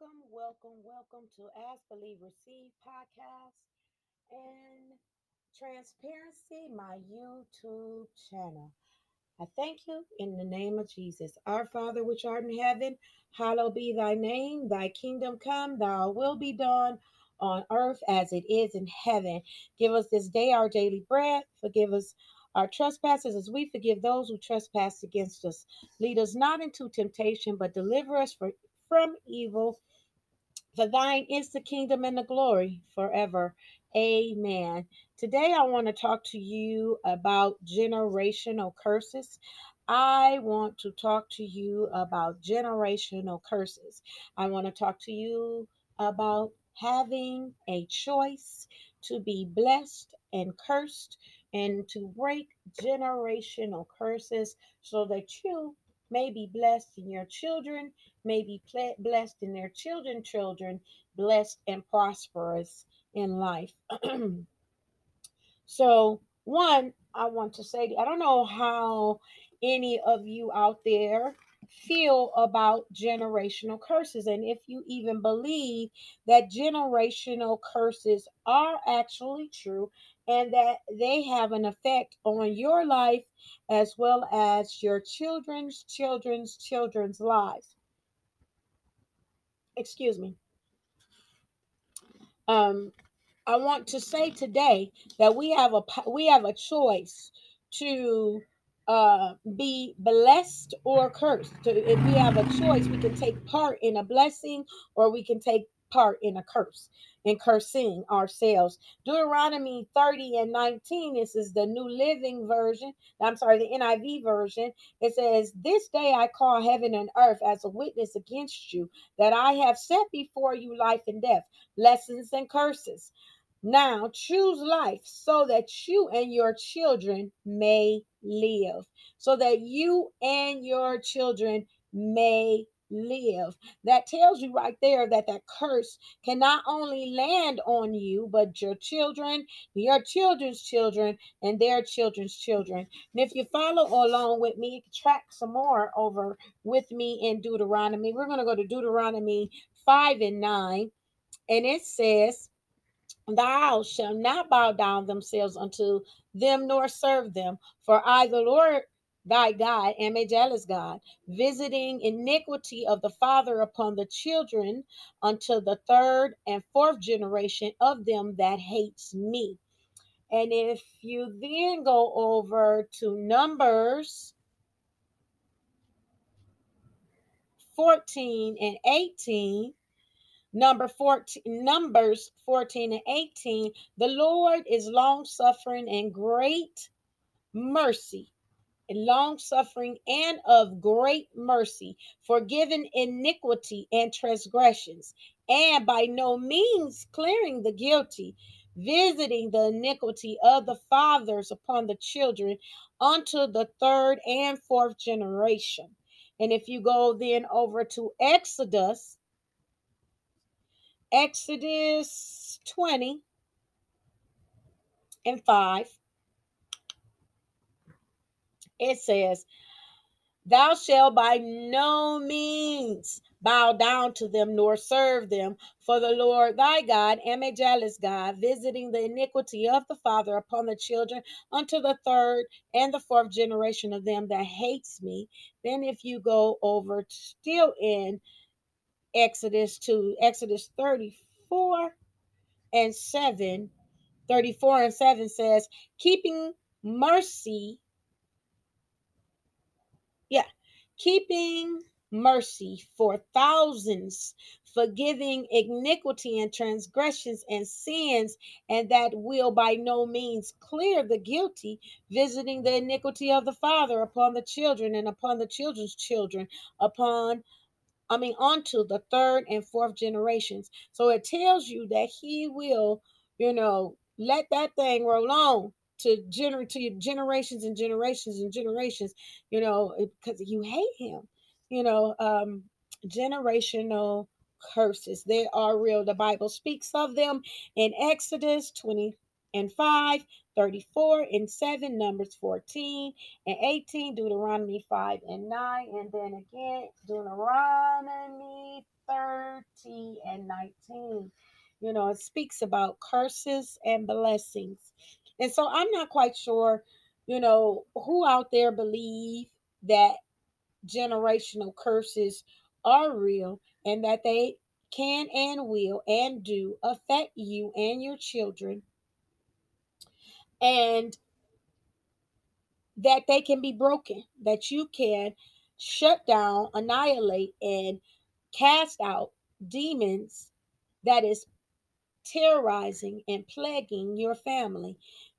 Welcome, welcome, welcome to Ask Believe Receive podcast and Transparency, my YouTube channel. I thank you in the name of Jesus. Our Father, which art in heaven, hallowed be thy name. Thy kingdom come, thy will be done on earth as it is in heaven. Give us this day our daily bread. Forgive us our trespasses as we forgive those who trespass against us. Lead us not into temptation, but deliver us from evil. For thine is the kingdom and the glory forever. Amen. Today, I want to talk to you about generational curses. I want to talk to you about generational curses. I want to talk to you about having a choice to be blessed and cursed and to break generational curses so that you may be blessed and your children may be blessed and their children children blessed and prosperous in life. So one i want to say i don't know how any of you out there feel about generational curses and if you even believe that generational curses are actually true and that they have an effect on your life as well as your children's children's children's lives. Excuse me. Um, I want to say today that we have a we have a choice to uh, be blessed or cursed. If we have a choice, we can take part in a blessing or we can take part in a curse in cursing ourselves. Deuteronomy 30 and 19, this is the New Living Version. I'm sorry, the NIV version. It says, This day I call heaven and earth as a witness against you, that I have set before you life and death, blessings and curses. Now choose life so that you and your children may live, so that you and your children may live. That tells you right there that that curse can not only land on you, but your children, your children's children, and their children's children. And if you follow along with me, track some more over with me in Deuteronomy. We're going to go to Deuteronomy 5 and 9, and it says, Thou shalt not bow down themselves unto them nor serve them, for I, the Lord thy God, am a jealous God, visiting iniquity of the father upon the children unto the third and fourth generation of them that hates me. And if you then go over to Numbers 14 and 18, number 14 numbers 14 and 18 the lord is long suffering and great mercy long suffering and of great mercy, forgiving iniquity and transgressions, and by no means clearing the guilty, visiting the iniquity of the fathers upon the children unto the third and fourth generation. And if you go then over to Exodus, Exodus 20 and 5 it says, Thou shalt by no means bow down to them nor serve them, for the Lord thy God am a jealous God, visiting the iniquity of the father upon the children unto the third and the fourth generation of them that hates me. Then if you go over still in Exodus to Exodus 34 and 7, 34 and 7 says, keeping mercy yeah. Keeping mercy for thousands, forgiving iniquity and transgressions and sins, and that will by no means clear the guilty, visiting the iniquity of the father upon the children and upon the children's children, upon I mean, onto the third and fourth generations. So it tells you that he will, you know, let that thing roll on to generate to generations and generations and generations, you know, because you hate him, you know, um, generational curses. They are real. The Bible speaks of them in Exodus 20, and 5, 34 and 7, Numbers 14 and 18, Deuteronomy 5 and 9, and then again, Deuteronomy 30 and 19. You know, it speaks about curses and blessings. And so I'm not quite sure, you know, who out there believe that generational curses are real and that they can and will and do affect you and your children. And that they can be broken, that you can shut down, annihilate, and cast out demons that is terrorizing and plaguing your family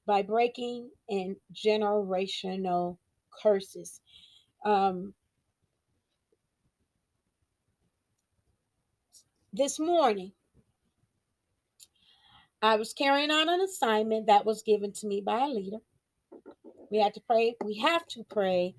by breaking and generational curses. Um, this morning, I was carrying on an assignment that was given to me by a leader. We had to pray, we have to pray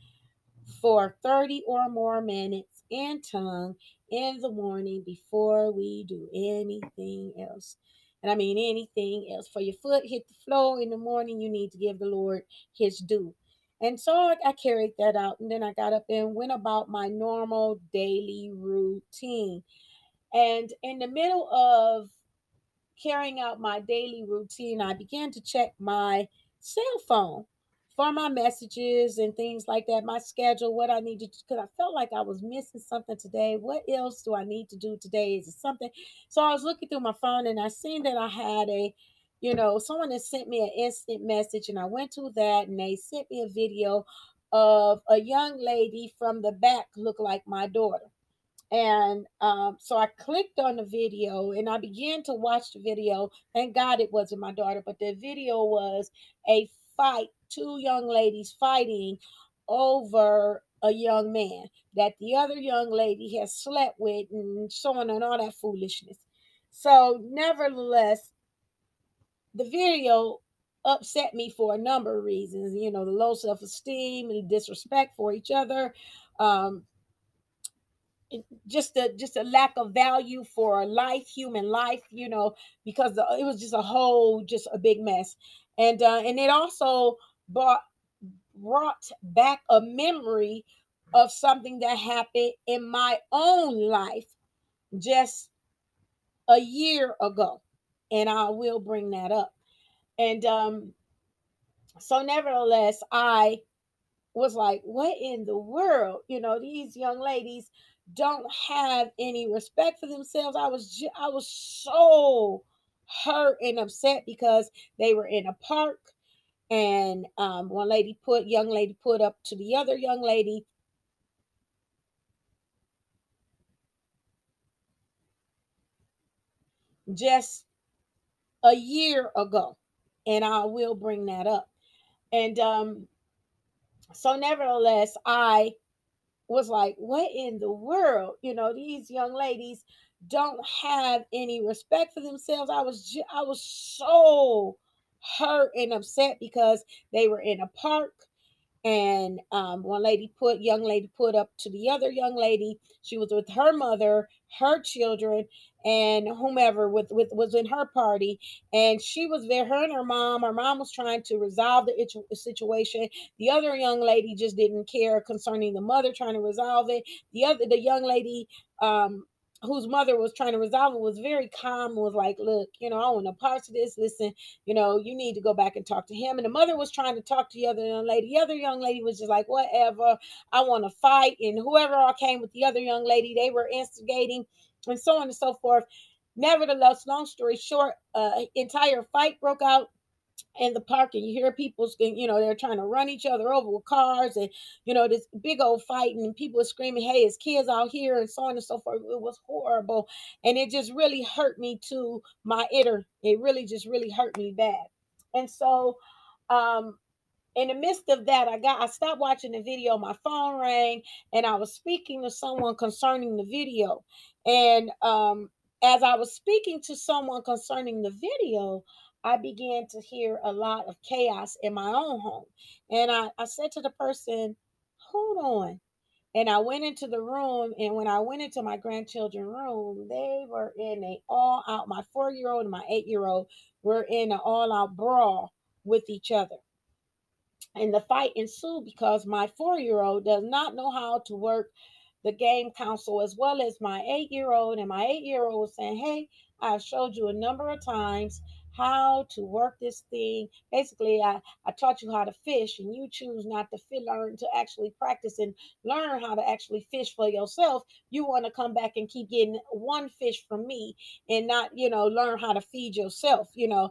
for 30 or more minutes in tongue in the morning before we do anything else. And I mean anything else. For your foot hit the floor in the morning, you need to give the Lord his due. And so I carried that out. And then I got up and went about my normal daily routine. And in the middle of carrying out my daily routine, I began to check my cell phone for my messages and things like that, my schedule, what I need to, because I felt like I was missing something today. What else do I need to do today? Is it something? So I was looking through my phone and I seen that I had a, you know, someone had sent me an instant message and I went to that and they sent me a video of a young lady from the back look like my daughter. And um, so I clicked on the video and I began to watch the video. Thank God it wasn't my daughter, but the video was a fight, two young ladies fighting over a young man that the other young lady has slept with and so on and all that foolishness. So, nevertheless, the video upset me for a number of reasons. You know, the low self esteem and disrespect for each other. Um, just a just a lack of value for life human life you know because the, it was just a whole just a big mess and uh, and it also brought brought back a memory of something that happened in my own life just a year ago and i will bring that up and um so nevertheless i was like what in the world you know these young ladies don't have any respect for themselves. I was I was so hurt and upset because they were in a park and um, one lady put young lady put up to the other young lady just a year ago and i will bring that up and um so nevertheless i was like, what in the world? You know, these young ladies don't have any respect for themselves. I was I was so hurt and upset because they were in a park and um, one lady put young lady put up to the other young lady. She was with her mother her children and whomever with, with was in her party. And she was there her and her mom her mom was trying to resolve the situation. The other young lady just didn't care concerning the mother trying to resolve it. The other the young lady um whose mother was trying to resolve it was very calm was like look you know i want no parts of this. Listen you know you need to go back and talk to him. And the mother was trying to talk to the other young lady. The other young lady was just like whatever. I want to fight. And whoever all came with the other young lady they were instigating and so on and so forth. Nevertheless long story short uh entire fight broke out in the park and you hear people you know they're trying to run each other over with cars and you know this big old fighting and people screaming hey it's kids out here and so on and so forth. It was horrible and it just really hurt me to my inner it really just really hurt me bad. And so um in the midst of that i got i stopped watching the video my phone rang and i was speaking to someone concerning the video. And um as i was speaking to someone concerning the video I began to hear a lot of chaos in my own home. And I, I said to the person, hold on. And I went into the room, and when I went into my grandchildren's room, they were in a all out. My four year old and my eight year old were in an all-out brawl with each other. And the fight ensued because my four-year-old does not know how to work the game console as well as my eight-year-old. And my eight-year-old was saying, Hey, I've showed you a number of times how to work this thing. Basically, I, I taught you how to fish, and you choose not to fit, learn to actually practice and learn how to actually fish for yourself. You want to come back and keep getting one fish from me and not, you know, learn how to feed yourself, you know.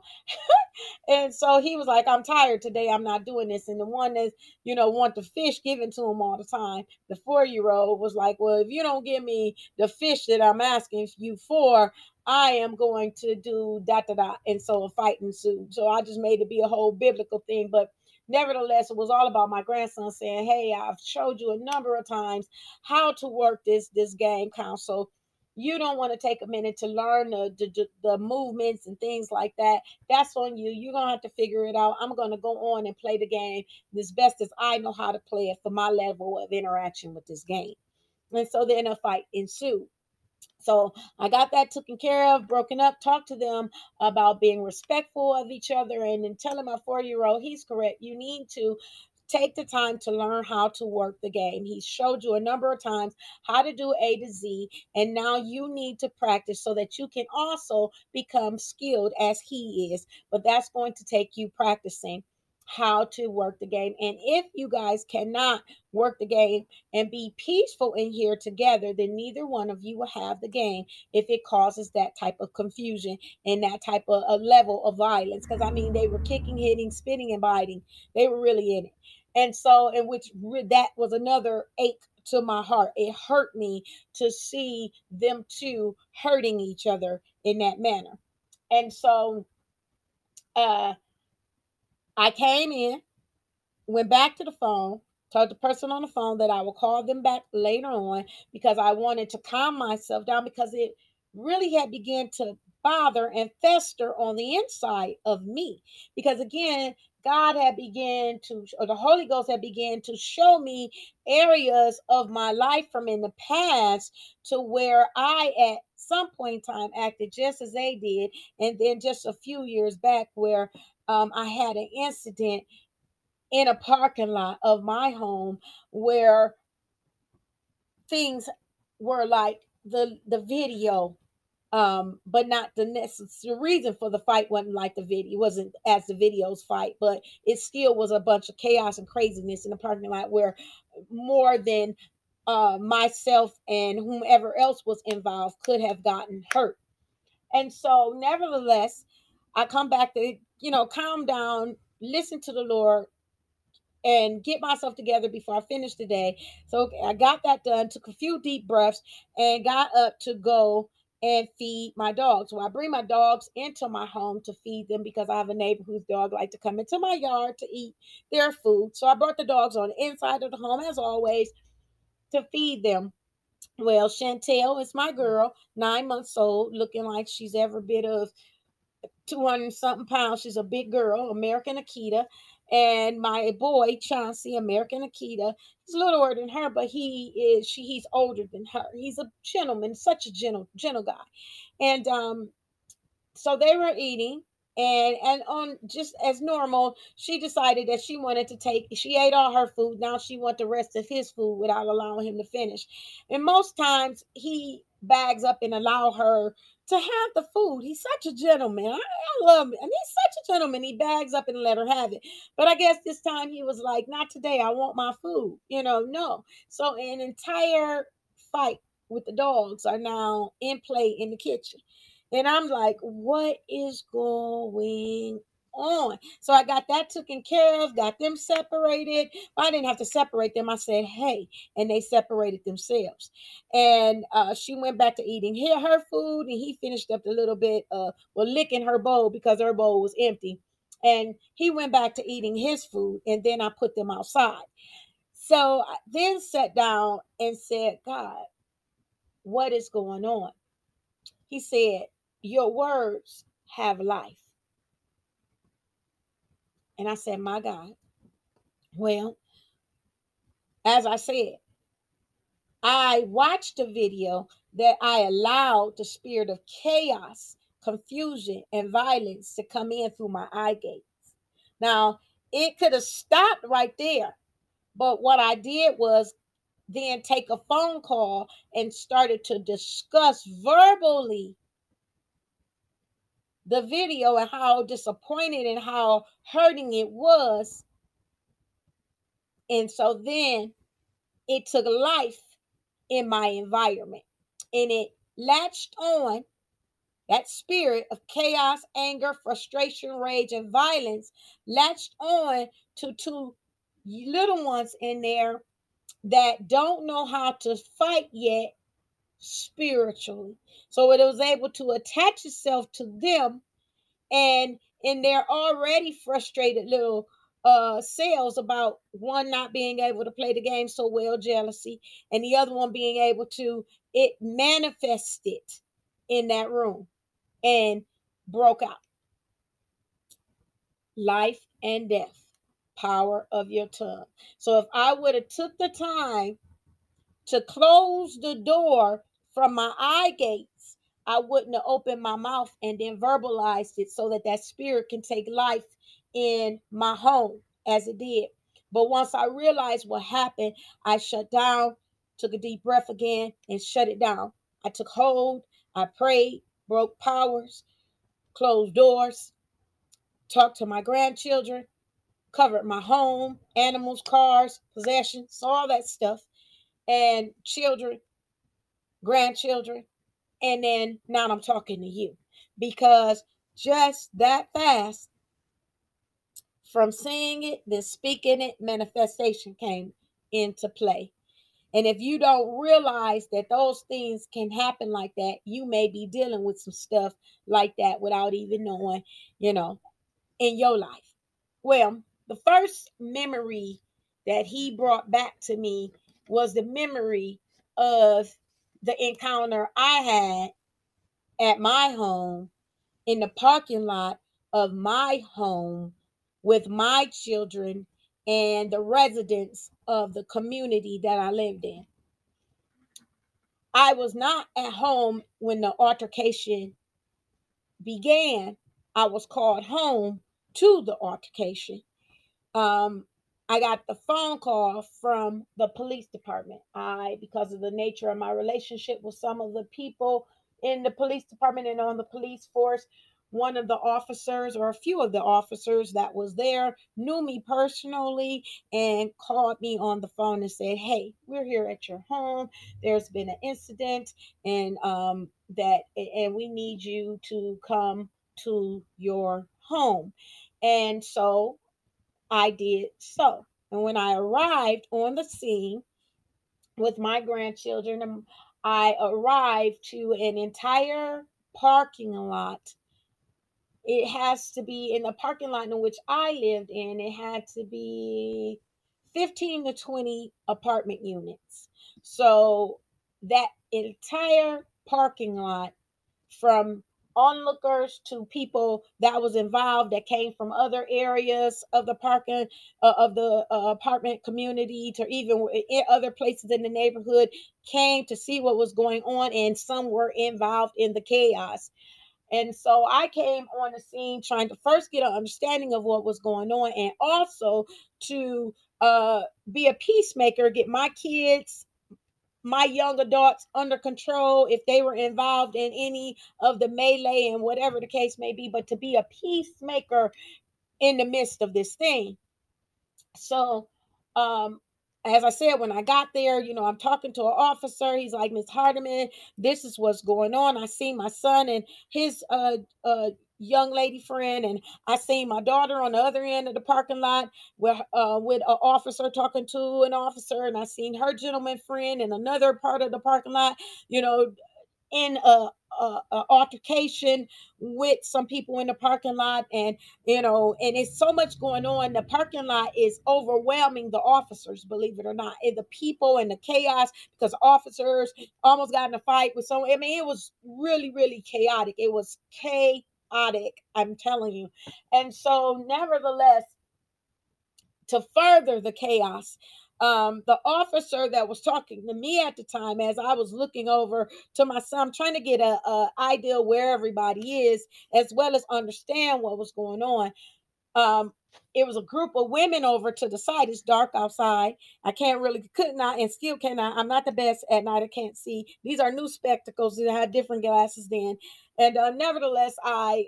and so he was like, I'm tired today. I'm not doing this. And the one that, you know, want the fish given to him all the time, the four year old was like, Well, if you don't give me the fish that I'm asking you for, I am going to do da da da. And so a fight ensued. So I just made it be a whole biblical thing. But nevertheless, it was all about my grandson saying, Hey, I've showed you a number of times how to work this this game console. You don't want to take a minute to learn the, the, the movements and things like that. That's on you. You're gonna have to figure it out. I'm gonna go on and play the game as best as I know how to play it for my level of interaction with this game. And so then a fight ensued. So I got that taken care of, broken up, talked to them about being respectful of each other, and then telling my four year old he's correct. You need to take the time to learn how to work the game. He showed you a number of times how to do A to Z, and now you need to practice so that you can also become skilled as he is. But that's going to take you practicing how to work the game. And if you guys cannot work the game and be peaceful in here together, then neither one of you will have the game if it causes that type of confusion and that type of a level of violence. Because I mean, they were kicking, hitting, spitting, and biting. They were really in it. And so, in which that was another ache to my heart. It hurt me to see them two hurting each other in that manner. And so, uh, I came in, went back to the phone, told the person on the phone that I will call them back later on because I wanted to calm myself down because it really had begun to bother and fester on the inside of me. Because again, God had began to, or the Holy Ghost had began to show me areas of my life from in the past to where I at some point in time acted just as they did. And then just a few years back where um, I had an incident in a parking lot of my home where things were like the the video um but not the necessary reason for the fight wasn't like the video it wasn't as the videos fight but it still was a bunch of chaos and craziness in the parking lot where more than uh myself and whomever else was involved could have gotten hurt. And so nevertheless i come back to you know, calm down, listen to the Lord, and get myself together before I finish the day. So I got that done, took a few deep breaths, and got up to go and feed my dogs. So I bring my dogs into my home to feed them because I have a neighbor whose dog like to come into my yard to eat their food. So I brought the dogs on the inside of the home as always to feed them. Well, Chantel is my girl, nine months old, looking like she's every bit of 200 something pounds. She's a big girl, American Akita. And my boy, Chauncey, American Akita, he's a little older than her, but he is she he's older than her. He's a gentleman, such a gentle, gentle guy. And um, so they were eating and and on just as normal she decided that she wanted to take she ate all her food now she want the rest of his food without allowing him to finish and most times he bags up and allow her to have the food. He's such a gentleman. I, I love him. And he's such a gentleman. He bags up and let her have it. But I guess this time he was like, not today. I want my food. You know, no. So an entire fight with the dogs are now in play in the kitchen. And I'm like, what is going on. So I got that taken care of, got them separated. I didn't have to separate them. I said, hey, and they separated themselves. And uh, she went back to eating her, her food, and he finished up a little bit, uh, well, licking her bowl because her bowl was empty. And he went back to eating his food, and then I put them outside. So I then sat down and said, God, what is going on? He said, Your words have life. And I said, My God. Well, as I said, I watched a video that I allowed the spirit of chaos confusion and violence to come in through my eye gates. Now, it could have stopped right there. But what I did was then take a phone call and started to discuss verbally the video and how disappointed and how hurting it was. And so then it took life in my environment and it latched on that spirit of chaos, anger, frustration, rage, and violence latched on to two little ones in there that don't know how to fight yet spiritually. So it was able to attach itself to them and in their already frustrated little uh sales about one not being able to play the game so well jealousy and the other one being able to it manifested in that room and broke out life and death power of your tongue so if i would have took the time to close the door from my eye gates i wouldn't have opened my mouth and then verbalized it so that that spirit can take life in my home as it did. But once I realized what happened, I shut down, took a deep breath again, and shut it down. I took hold, I prayed, broke powers, closed doors, talked to my grandchildren, covered my home, animals, cars, possessions, all that stuff, and children, grandchildren. And then now I'm talking to you because just that fast, from seeing it, then speaking it, manifestation came into play. And if you don't realize that those things can happen like that, you may be dealing with some stuff like that without even knowing, you know, in your life. Well, the first memory that he brought back to me was the memory of the encounter I had at my home in the parking lot of my home with my children and the residents of the community that I lived in. I was not at home when the altercation began. I was called home to the altercation. Um, I got the phone call from the police department. I, because of the nature of my relationship with some of the people in the police department and on the police force, one of the officers or a few of the officers that was there knew me personally and called me on the phone and said hey we're here at your home there's been an incident and um that and we need you to come to your home and so i did so and when i arrived on the scene with my grandchildren um, i arrived to an entire parking lot it has to be in the parking lot in which I lived in, it had to be 15 to 20 apartment units. So that entire parking lot from onlookers to people that was involved that came from other areas of the parking uh, of the uh, apartment community to even other places in the neighborhood came to see what was going on and some were involved in the chaos. And so I came on the scene trying to first get an understanding of what was going on and also to uh, be a peacemaker, get my kids, my young adults under control if they were involved in any of the melee and whatever the case may be, but to be a peacemaker in the midst of this thing. So um, as I said, when I got there, you know, I'm talking to an officer. He's like, Miss Hardiman, this is what's going on. I see my son and his uh, uh, young lady friend, and I seen my daughter on the other end of the parking lot with uh, with an officer talking to an officer, and I seen her gentleman friend in another part of the parking lot. You know, in a, a, a, altercation with some people in the parking lot and you know and it's so much going on the parking lot is overwhelming the officers believe it or not and the people and the chaos because officers almost got in a fight with someone i mean it was really really chaotic it was chaotic i'm telling you and so nevertheless to further the chaos um, the officer that was talking to me at the time, as I was looking over to my son, trying to get a, a idea where everybody is, as well as understand what was going on. Um, it was a group of women over to the side. It's dark outside. I can't really could not and still cannot. I'm not the best at night. I can't see. These are new spectacles. I had different glasses then, and uh, nevertheless, I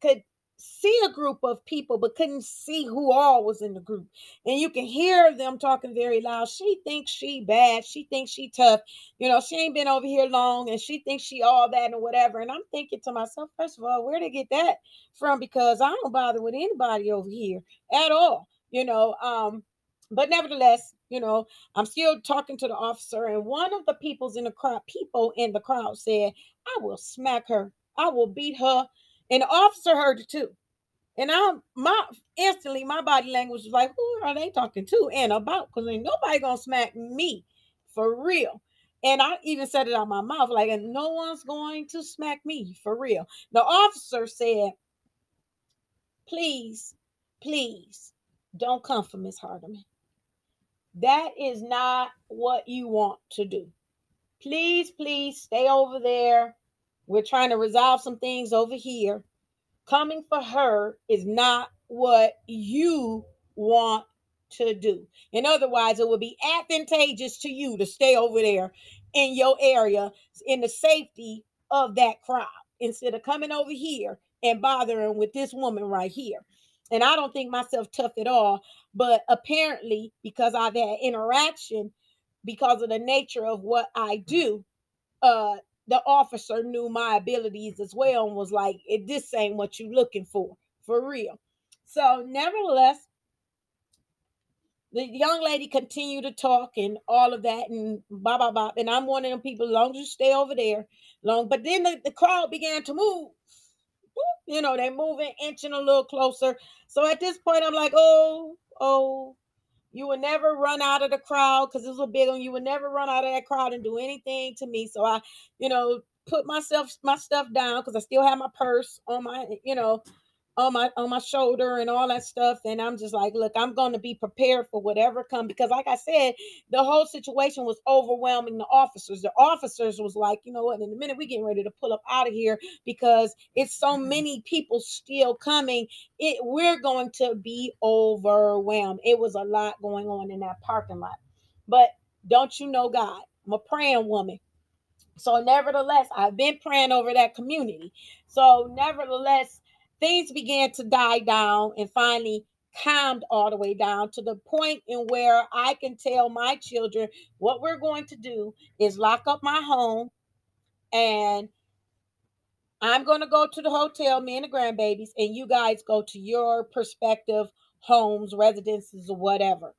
could see a group of people but couldn't see who all was in the group. And you can hear them talking very loud. She thinks she bad. She thinks she tough. You know she ain't been over here long and she thinks she all that and whatever. And i'm thinking to myself first of all where they get that from? Because i don't bother with anybody over here at all you know um but nevertheless you know i'm still talking to the officer and one of the people's in the crowd people in the crowd said i will smack her. I will beat her and the officer heard it too. And I'm my instantly my body language was like, who are they talking to and about? Because ain't nobody gonna smack me for real. And I even said it out my mouth, like, and no one's going to smack me for real. The officer said, please, please don't come for Miss Hardiman. That is not what you want to do. Please, please stay over there we're trying to resolve some things over here. Coming for her is not what you want to do. And otherwise, it would be advantageous to you to stay over there in your area in the safety of that crowd instead of coming over here and bothering with this woman right here. And I don't think myself tough at all, but apparently, because I've had interaction because of the nature of what I do, uh, the officer knew my abilities as well and was like, this ain't what you looking for, for real. So, nevertheless, the young lady continued to talk and all of that and blah blah blah. And I'm one of them people, long as you stay over there, long. But then the, the crowd began to move. You know, they moving, inching a little closer. So at this point, I'm like, oh, oh, you will never run out of the crowd because it's a big one. You will never run out of that crowd and do anything to me. So I, you know, put myself my stuff down because I still have my purse on my, you know, on my on my shoulder and all that stuff. And i'm just like look i'm going to be prepared for whatever come because like i said the whole situation was overwhelming the officers. The officers was like you know what? In a minute we getting ready to pull up out of here because it's so many people still coming. It we're going to be overwhelmed. It was a lot going on in that parking lot. But don't you know god? I'm a praying woman. So nevertheless i've been praying over that community. So nevertheless things began to die down and finally calmed all the way down to the point in where I can tell my children what we're going to do is lock up my home and I'm going to go to the hotel, me and the grandbabies, and you guys go to your prospective homes, residences, or whatever.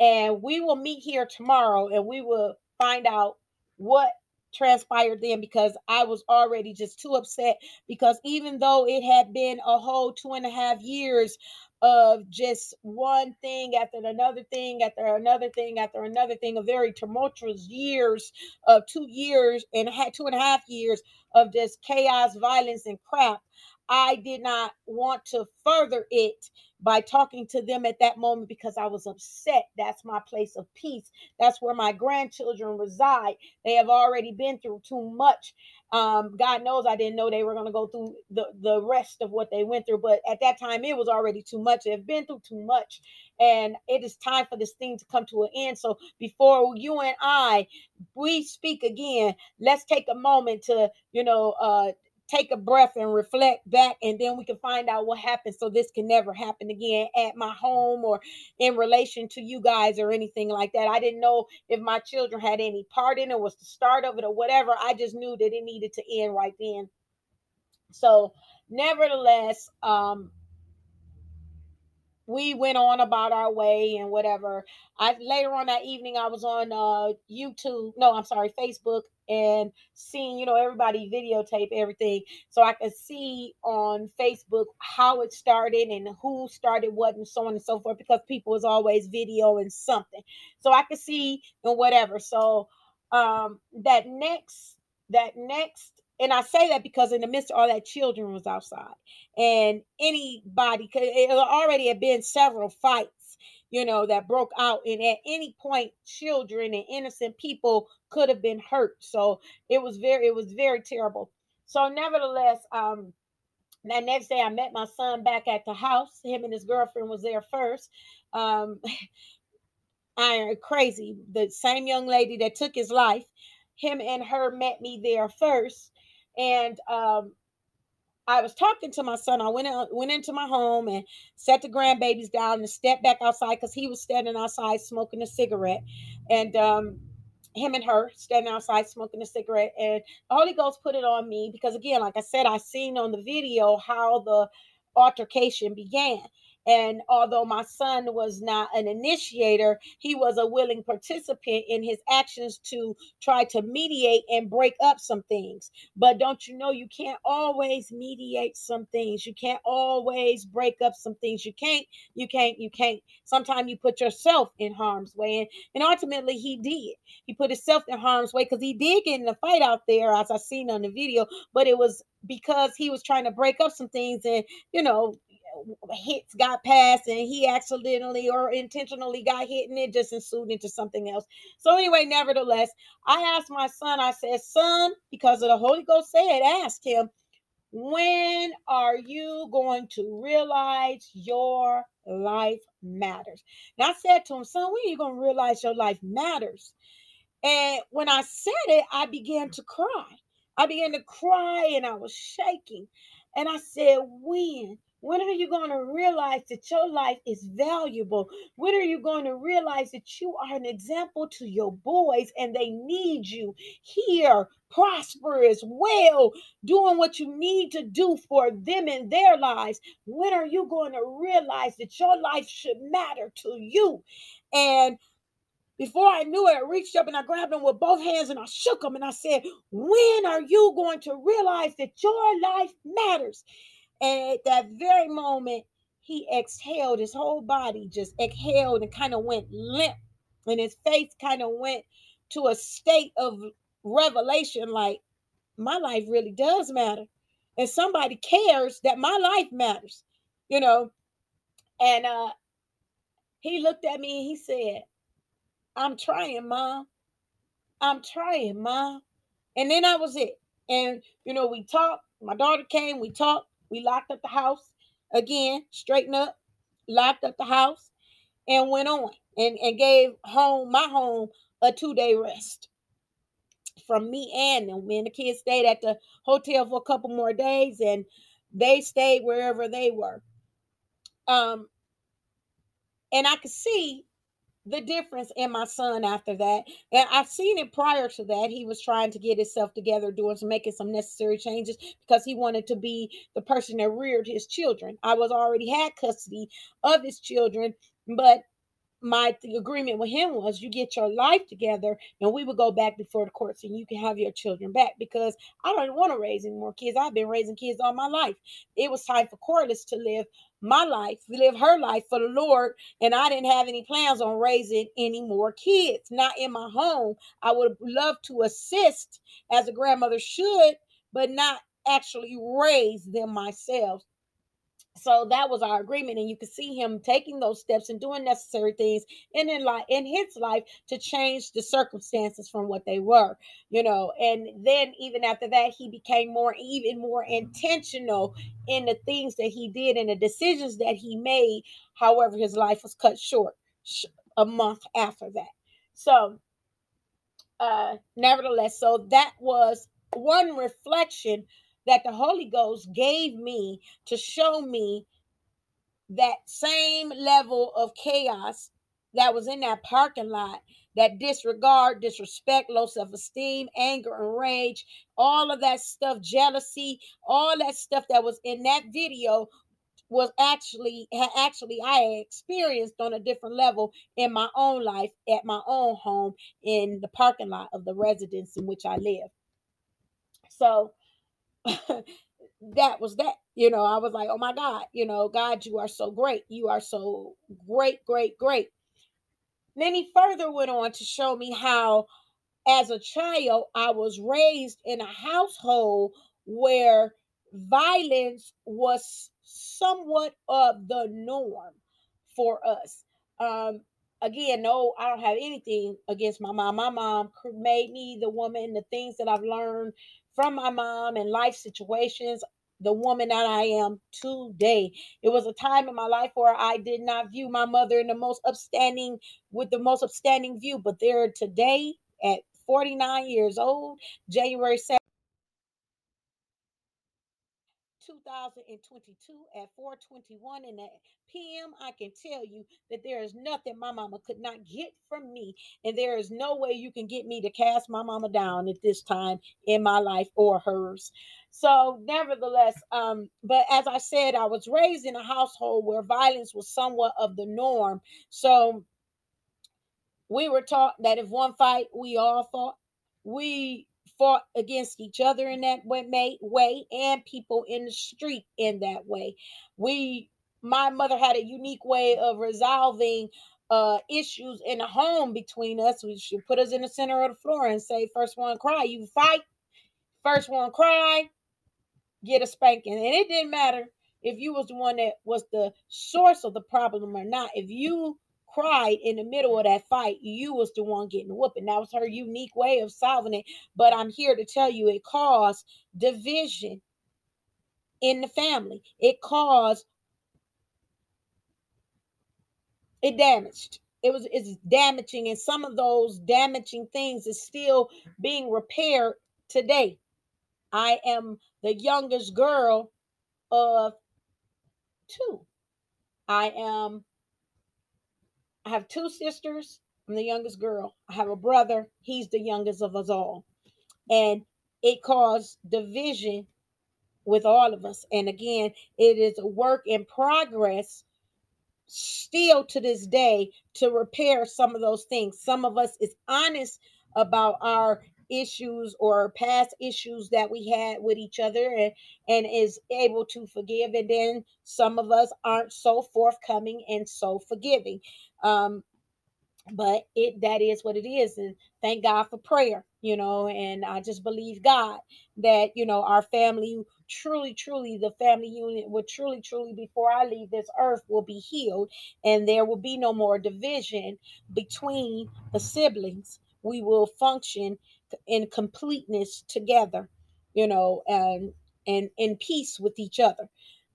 And we will meet here tomorrow and we will find out what transpired then because I was already just too upset because even though it had been a whole two and a half years of just one thing after another thing after another thing after another thing, a very tumultuous years of two years and had two and a half years of just chaos, violence, and crap. I did not want to further it by talking to them at that moment because I was upset. That's my place of peace. That's where my grandchildren reside. They have already been through too much. Um, God knows I didn't know they were going to go through the, the rest of what they went through, but at that time it was already too much. They've been through too much, and it is time for this thing to come to an end. So before you and I we speak again, let's take a moment to, you know, uh take a breath and reflect back and then we can find out what happened so this can never happen again at my home or in relation to you guys or anything like that. I didn't know if my children had any part in it was the start of it or whatever. I just knew that it needed to end right then. So nevertheless um we went on about our way and whatever. I later on that evening I was on uh YouTube, no, I'm sorry, Facebook and seeing, you know, everybody videotape everything. So I could see on Facebook how it started and who started what and so on and so forth because people was always videoing something. So I could see and whatever. So um that next that next and I say that because in the midst of all that, children was outside, and anybody could. It already had been several fights, you know, that broke out. And at any point, children and innocent people could have been hurt. So it was very, it was very terrible. So nevertheless, um, that next day I met my son back at the house. Him and his girlfriend was there first. Um, I crazy. The same young lady that took his life, him and her met me there first. And um, I was talking to my son. I went out, went into my home and set the grandbabies down and stepped back outside because he was standing outside smoking a cigarette. And um, him and her standing outside smoking a cigarette. And the Holy Ghost put it on me because, again, like I said, I seen on the video how the altercation began. And although my son was not an initiator, he was a willing participant in his actions to try to mediate and break up some things. But don't you know, you can't always mediate some things. You can't always break up some things. You can't, you can't, you can't. Sometimes you put yourself in harm's way. And, and ultimately, he did. He put himself in harm's way because he did get in a fight out there, as I seen on the video, but it was because he was trying to break up some things and, you know, hits got passed and he accidentally or intentionally got hit and it just ensued into something else. So anyway, nevertheless, I asked my son, I said, son, because of the Holy Ghost said, ask him, when are you going to realize your life matters? And I said to him, son, when are you going to realize your life matters? And when I said it, I began to cry. I began to cry and I was shaking. And I said, when? When are you going to realize that your life is valuable? When are you going to realize that you are an example to your boys and they need you here, prosperous, well, doing what you need to do for them in their lives? When are you going to realize that your life should matter to you? And before I knew it, I reached up and I grabbed him with both hands and I shook him and I said, When are you going to realize that your life matters? And at that very moment, he exhaled, his whole body just exhaled and kind of went limp. And his face kind of went to a state of revelation like, my life really does matter. And somebody cares that my life matters, you know. And uh he looked at me and he said, I'm trying, mom. I'm trying, mom. And then that was it. And you know, we talked. My daughter came, we talked. We locked up the house again, straightened up, locked up the house, and went on and, and gave home my home a two-day rest from me and them. And the kids stayed at the hotel for a couple more days and they stayed wherever they were. Um, and I could see the difference in my son after that. And I've seen it prior to that. He was trying to get himself together, doing some making some necessary changes because he wanted to be the person that reared his children. I was already had custody of his children, but my agreement with him was you get your life together and we would go back before the courts and you can have your children back because I don't want to raise any more kids. I've been raising kids all my life. It was time for Corliss to live my life, live her life for the Lord, and I didn't have any plans on raising any more kids, not in my home. I would love to assist as a grandmother should, but not actually raise them myself so that was our agreement and you could see him taking those steps and doing necessary things in in in his life to change the circumstances from what they were you know and then even after that he became more even more intentional in the things that he did and the decisions that he made however his life was cut short a month after that. So uh nevertheless so that was one reflection that the Holy Ghost gave me to show me that same level of chaos that was in that parking lot that disregard, disrespect, low self esteem, anger, and rage, all of that stuff, jealousy, all that stuff that was in that video was actually actually I experienced on a different level in my own life at my own home in the parking lot of the residence in which I live. So that was that. You know, I was like, oh my God, you know, God, you are so great. You are so great, great, great. Then he further went on to show me how, as a child, I was raised in a household where violence was somewhat of the norm for us. um, again, no, I don't have anything against my mom. My mom made me the woman, the things that I've learned from my mom and life situations, the woman that I am today. It was a time in my life where I did not view my mother in the most upstanding, with the most upstanding view, but there today at 49 years old, January 7th. 2022 at 421 in the PM, I can tell you that there is nothing my mama could not get from me. And there is no way you can get me to cast my mama down at this time in my life or hers. So, nevertheless, um, but as I said, I was raised in a household where violence was somewhat of the norm. So we were taught that if one fight, we all fought. We fought against each other in that way, way and people in the street in that way. We, my mother had a unique way of resolving uh, issues in the home between us. We should put us in the center of the floor and say, first one cry, you fight. First one cry, get a spanking. And it didn't matter if you was the one that was the source of the problem or not. If you cried in the middle of that fight, you was the one getting whooping. That was her unique way of solving it. But I'm here to tell you it caused division in the family. It caused it damaged. It was it's damaging, and some of those damaging things is still being repaired today. I am the youngest girl of two. I am I have two sisters. I'm the youngest girl. I have a brother. He's the youngest of us all. And it caused division with all of us. And again, it is a work in progress still to this day to repair some of those things. Some of us is honest about our issues or past issues that we had with each other and, and is able to forgive. And then some of us aren't so forthcoming and so forgiving. Um, but it that is what it is and thank god for prayer you know and i just believe god that you know our family truly truly the family unit will truly truly before i leave this earth will be healed and there will be no more division between the siblings we will function in completeness together you know and and in peace with each other.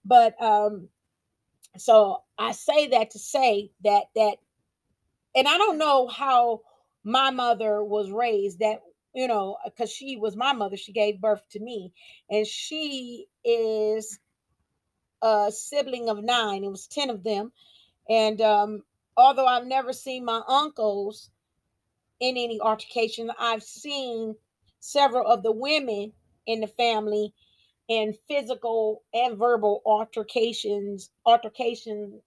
But um so i say that to say that that and I don't know how my mother was raised that you know because she was my mother she gave birth to me and she is a sibling of nine it was 10 of them. And um although i've never seen my uncles in any altercation i've seen several of the women in the family in physical and verbal altercations altercations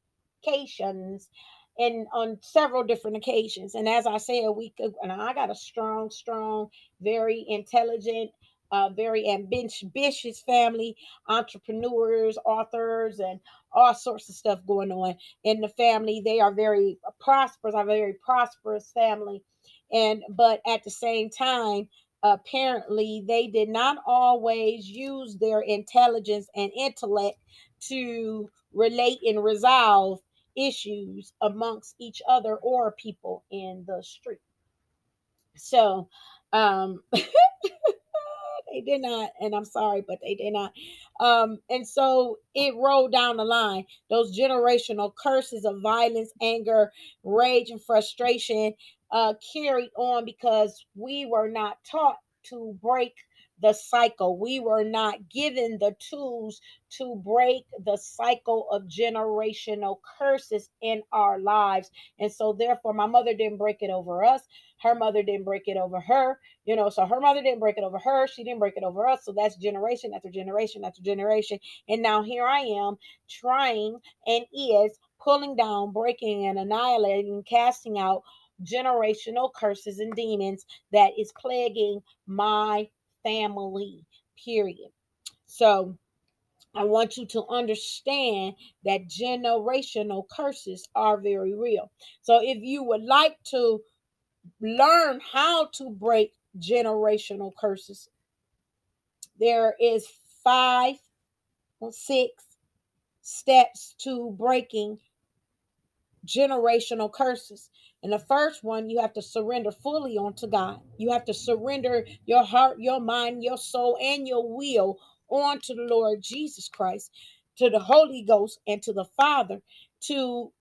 and on several different occasions. And as I said, we and I got a strong, strong, very intelligent, uh, very ambitious family, entrepreneurs, authors, and all sorts of stuff going on in the family. They are very prosperous, a very prosperous family. And but at the same time, apparently they did not always use their intelligence and intellect to relate and resolve issues amongst each other or people in the street. So, um, they did not, and I'm sorry, but they did not. Um, and so it rolled down the line. Those generational curses of violence, anger, rage, and frustration uh, carried on because we were not taught to break the cycle. We were not given the tools to break the cycle of generational curses in our lives. And so, therefore, my mother didn't break it over us. Her mother didn't break it over her. You know, so her mother didn't break it over her. She didn't break it over us. So that's generation after generation after generation. And now here I am trying and is pulling down, breaking, and annihilating, casting out generational curses and demons that is plaguing my family, period. So I want you to understand that generational curses are very real. So if you would like to learn how to break generational curses, there is five or six steps to breaking generational curses. And the first one, you have to surrender fully onto God. You have to surrender your heart, your mind, your soul, and your will onto the Lord Jesus Christ, to the Holy Ghost, and to the Father, to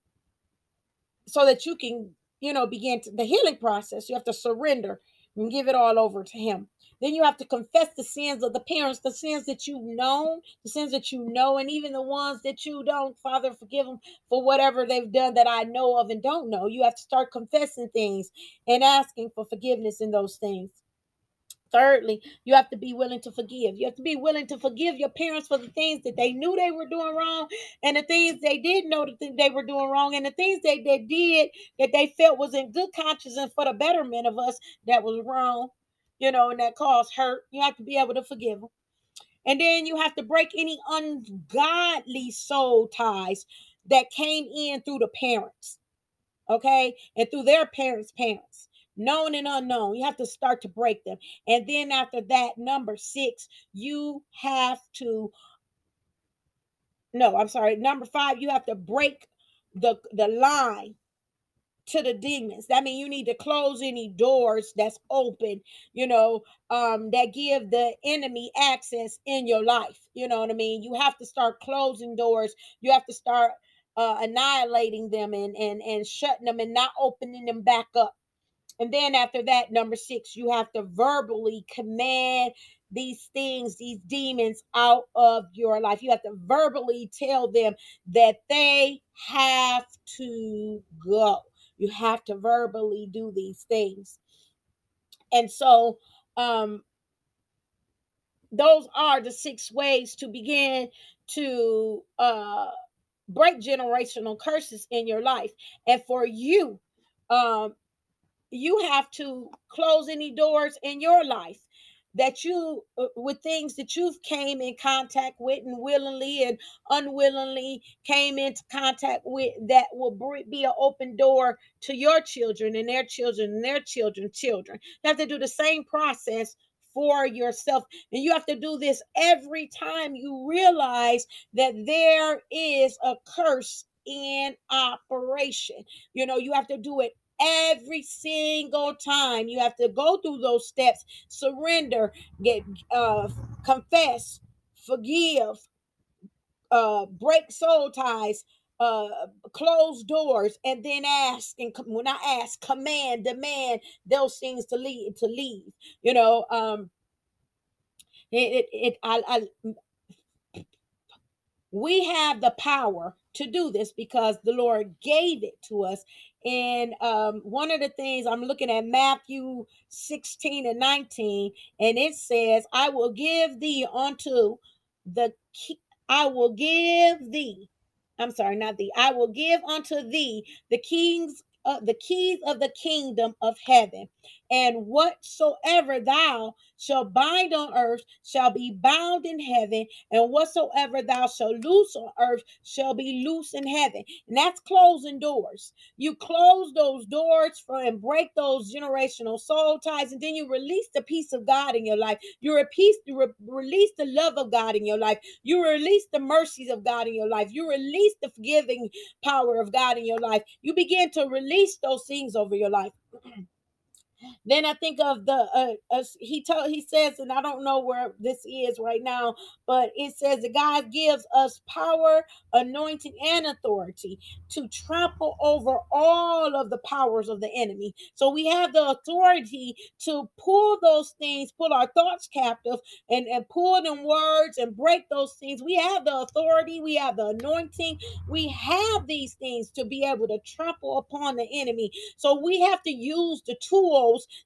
so that you can, you know, begin to, the healing process. You have to surrender and give it all over to Him. Then you have to confess the sins of the parents, the sins that you've known, the sins that you know, and even the ones that you don't. Father, forgive them for whatever they've done that I know of and don't know. You have to start confessing things and asking for forgiveness in those things. Thirdly, you have to be willing to forgive. You have to be willing to forgive your parents for the things that they knew they were doing wrong and the things they didn't know that they were doing wrong and the things they, they did that they felt was in good conscience and for the betterment of us that was wrong, you know, and that caused hurt. You have to be able to forgive them. And then you have to break any ungodly soul ties that came in through the parents, okay, and through their parents' parents known and unknown. You have to start to break them. And then after that, number six, you have to, no, I'm sorry, number five, you have to break the, the line to the demons. That means you need to close any doors that's open, you know, um, that give the enemy access in your life. You know what I mean? You have to start closing doors. You have to start uh, annihilating them and and and shutting them and not opening them back up. And then after that, number six, you have to verbally command these things, these demons out of your life. You have to verbally tell them that they have to go. You have to verbally do these things. And so, um, those are the six ways to begin to uh, break generational curses in your life. And for you, um, you have to close any doors in your life that you uh, with things that you've came in contact with and willingly and unwillingly came into contact with that will be an open door to your children and their children and their children children. You have to do the same process for yourself and you have to do this every time you realize that there is a curse in operation. You know you have to do it every single time. You have to go through those steps, surrender, get uh confess, forgive, uh break soul ties, uh close doors, and then ask and when I ask, command, demand those things to lead to leave. You know, um it it, it I, I we have the power to do this because the Lord gave it to us and um, one of the things I'm looking at Matthew 16 and 19, and it says, I will give thee unto the I will give thee, I'm sorry, not thee, I will give unto thee the kings uh, the keys of the kingdom of heaven. And whatsoever thou shalt bind on earth shall be bound in heaven, and whatsoever thou shalt loose on earth shall be loose in heaven. And that's closing doors. You close those doors for and break those generational soul ties, and then you release the peace of God in your life. You you re- release the love of God in your life. You release the mercies of God in your life. You release the forgiving power of God in your life. You begin to release those things over your life. Then I think of the uh, uh, he told he says, and I don't know where this is right now, but it says that God gives us power, anointing, and authority to trample over all of the powers of the enemy. So we have the authority to pull those things, pull our thoughts captive, and and pull them words and break those things. We have the authority, we have the anointing, we have these things to be able to trample upon the enemy. So we have to use the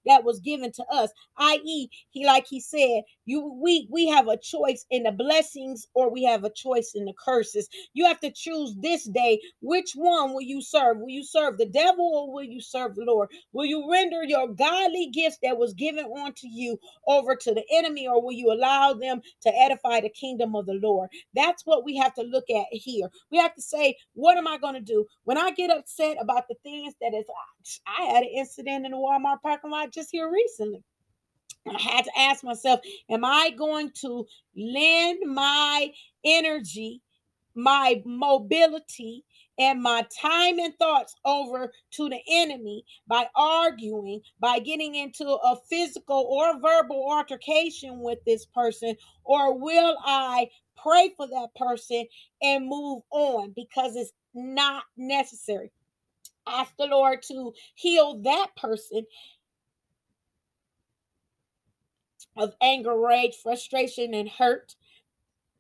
that was given to us i.e he like he said you we we have a choice in the blessings or we have a choice in the curses. You have to choose this day which one will you serve? Will you serve the devil or will you serve the lord? Will you render your godly gifts that was given unto you over to the enemy or will you allow them to edify the kingdom of the lord? That's what we have to look at here. We have to say what am i going to do? When i get upset about the things that is i had an incident in the walmart parking lot just here recently I had to ask myself, am I going to lend my energy, my mobility, and my time and thoughts over to the enemy by arguing, by getting into a physical or verbal altercation with this person? Or will I pray for that person and move on because it's not necessary? Ask the Lord to heal that person of anger, rage, frustration, and hurt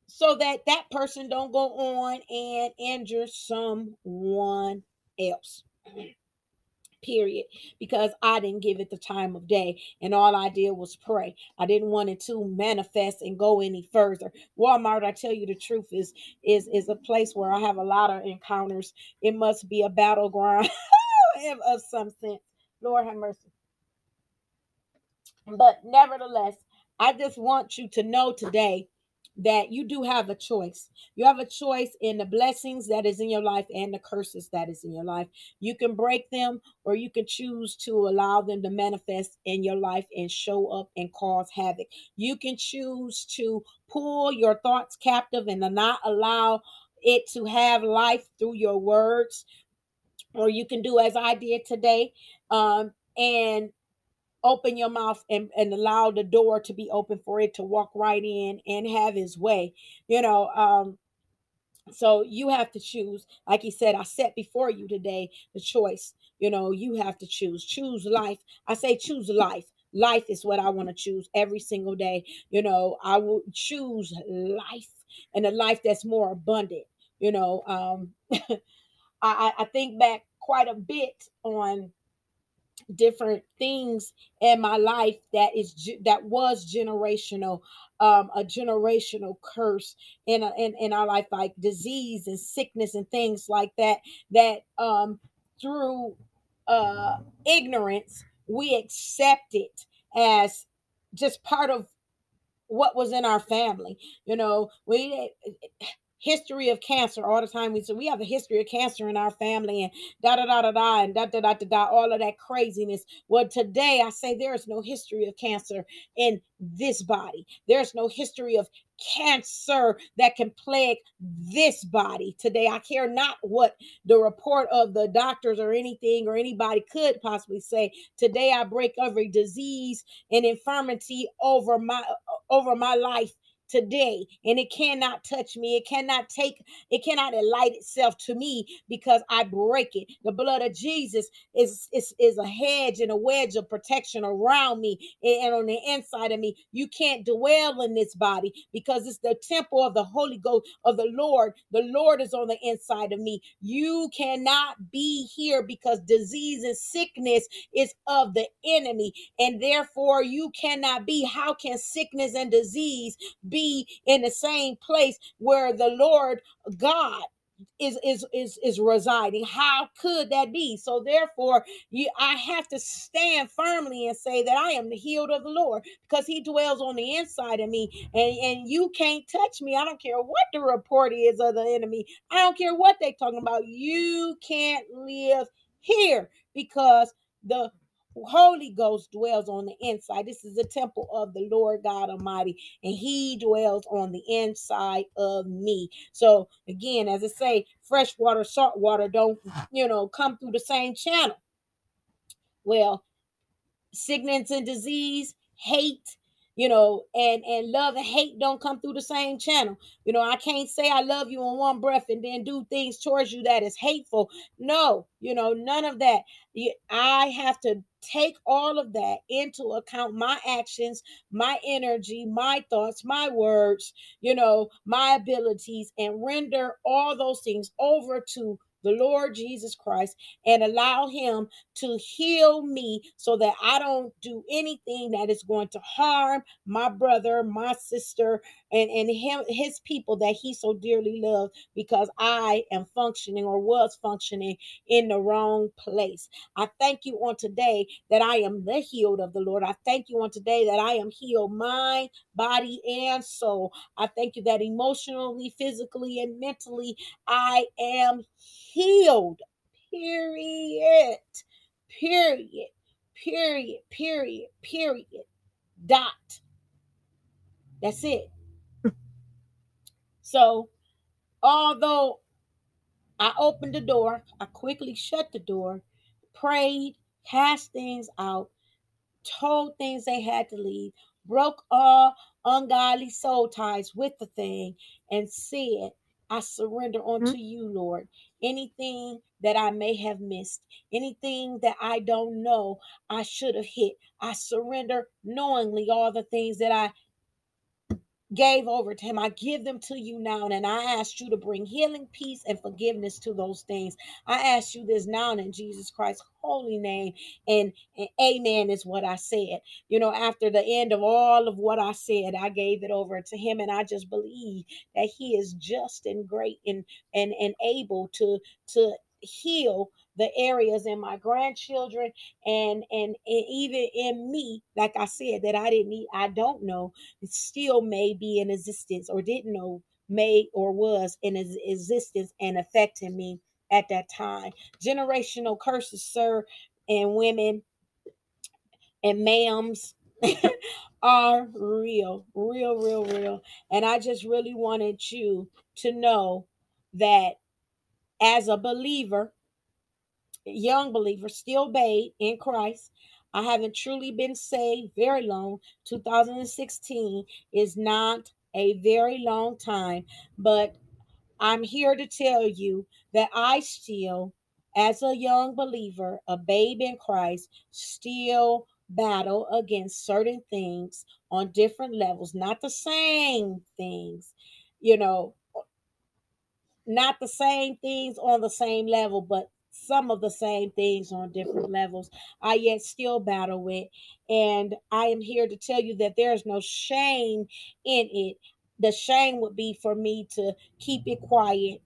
so that that person don't go on and injure someone else period because i didn't give it the time of day and all i did was pray. I didn't want it to manifest and go any further. Walmart i tell you the truth is is is a place where i have a lot of encounters. It must be a battleground of some sense. Lord have mercy. But nevertheless i just want you to know today that you do have a choice. You have a choice in the blessings that is in your life and the curses that is in your life. You can break them or you can choose to allow them to manifest in your life and show up and cause havoc. You can choose to pull your thoughts captive and not allow it to have life through your words. Or you can do as I did today um, and open your mouth and, and allow the door to be open for it to walk right in and have his way you know um so you have to choose. Like he said i set before you today the choice. You know you have to choose. Choose life. I say choose life. Life is what i want to choose every single day. You know i will choose life and a life that's more abundant you know um I, I think back quite a bit on different things in my life that is that was generational um a generational curse in a, in, in our life like disease and sickness and things like that that um through uh ignorance we accept it as just part of what was in our family. You know we history of cancer all the time. We say we have a history of cancer in our family and da da da da da and da da da da da all of that craziness. Well, today I say there is no history of cancer in this body. There's no history of cancer that can plague this body today. I care not what the report of the doctors or anything or anybody could possibly say. Today I break every disease and infirmity over my over my life today and it cannot touch me. It cannot take it cannot alight itself to me because i break it. The blood of jesus is is, is a hedge and a wedge of protection around me and on the inside of me. You can't dwell in this body because it's the temple of the holy ghost of the lord. The lord is on the inside of me. You cannot be here because disease and sickness is of the enemy and therefore you cannot be. How can sickness and disease be in the same place where the Lord God is is is is residing. How could that be? So therefore you i have to stand firmly and say that i am the healed of the lord because he dwells on the inside of me. And and you can't touch me. I don't care what the report is of the enemy. I don't care what they talking about. You can't live here because the Holy Ghost dwells on the inside. This is the temple of the Lord God Almighty, and He dwells on the inside of me. So again, as I say, fresh water, salt water don't, you know, come through the same channel. Well, sickness and disease, hate, you know, and and love and hate don't come through the same channel. You know, I can't say I love you in one breath and then do things towards you that is hateful. No, you know, none of that. I have to take all of that into account my actions, my energy, my thoughts, my words, you know, my abilities, and render all those things over to the Lord Jesus Christ and allow Him to heal me so that I don't do anything that is going to harm my brother, my sister, and, and him, his people that He so dearly loved because I am functioning or was functioning in the wrong place. I thank you on today that I am the healed of the Lord. I thank you on today that I am healed mind, body, and soul. I thank you that emotionally, physically, and mentally I am healed. Period. Period. Period. Period. Period. Dot. That's it. so, although I opened the door. I quickly shut the door, prayed, cast things out, told things they had to leave, broke all ungodly soul ties with the thing, and said, I surrender unto mm-hmm. you, Lord. Anything that I may have missed, anything that I don't know I should have hit, I surrender knowingly all the things that I gave over to him. I give them to you now. And I ask you to bring healing, peace, and forgiveness to those things. I ask you this now in Jesus Christ's holy name. And, and amen is what I said. You know, after the end of all of what I said, I gave it over to him. And I just believe that he is just and great and and, and able to to heal the areas in my grandchildren and, and and even in me like i said that i didn't need i don't know it still may be in existence or didn't know may or was in existence and affecting me at that time. Generational curses sir and women and ma'ams are real real real real. And i just really wanted you to know that as a believer young believer, still babe in Christ. I haven't truly been saved very long. 2016 is not a very long time, but I'm here to tell you that I still, as a young believer, a babe in Christ, still battle against certain things on different levels, not the same things, you know, not the same things on the same level, but some of the same things on different levels I yet still battle with. And I am here to tell you that there's no shame in it. The shame would be for me to keep it quiet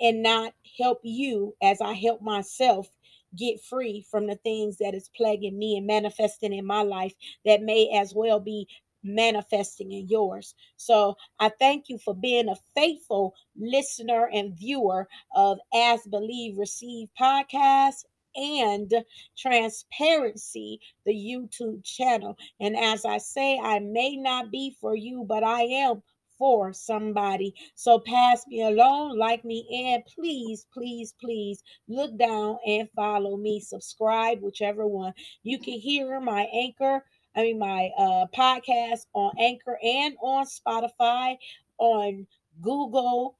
and not help you as I help myself get free from the things that is plaguing me and manifesting in my life that may as well be manifesting in yours. So I thank you for being a faithful listener and viewer of As Believe Receive podcast and transparency the YouTube channel. And as I say, I may not be for you, but I am for somebody. So pass me along, like me, and please, please, please look down and follow me. Subscribe, whichever one. You can hear my anchor I mean, my uh, podcast on Anchor and on Spotify, on Google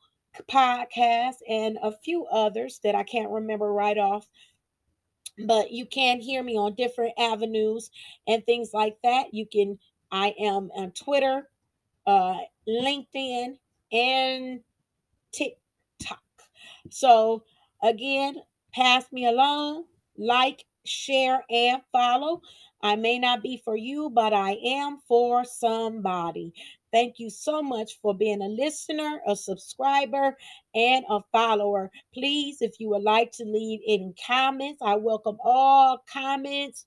Podcast, and a few others that I can't remember right off. But you can hear me on different avenues and things like that. You can, I am on Twitter, uh, LinkedIn, and TikTok. So, again, pass me along, like, share, and follow. I may not be for you, but I am for somebody. Thank you so much for being a listener, a subscriber, and a follower. Please, if you would like to leave any comments, I welcome all comments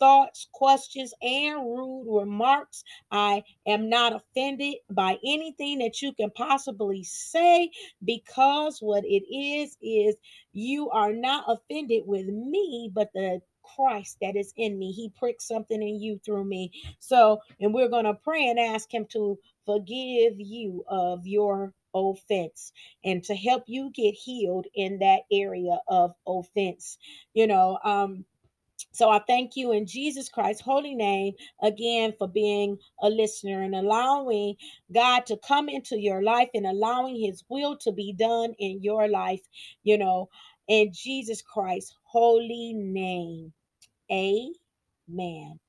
thoughts, questions, and rude remarks. I am not offended by anything that you can possibly say because what it is is you are not offended with me, but the Christ that is in me. He pricked something in you through me. So, and we're going to pray and ask Him to forgive you of your offense and to help you get healed in that area of offense. You know, um, so I thank you in Jesus Christ's holy name again for being a listener and allowing God to come into your life and allowing his will to be done in your life, you know, in Jesus Christ's holy name. Amen.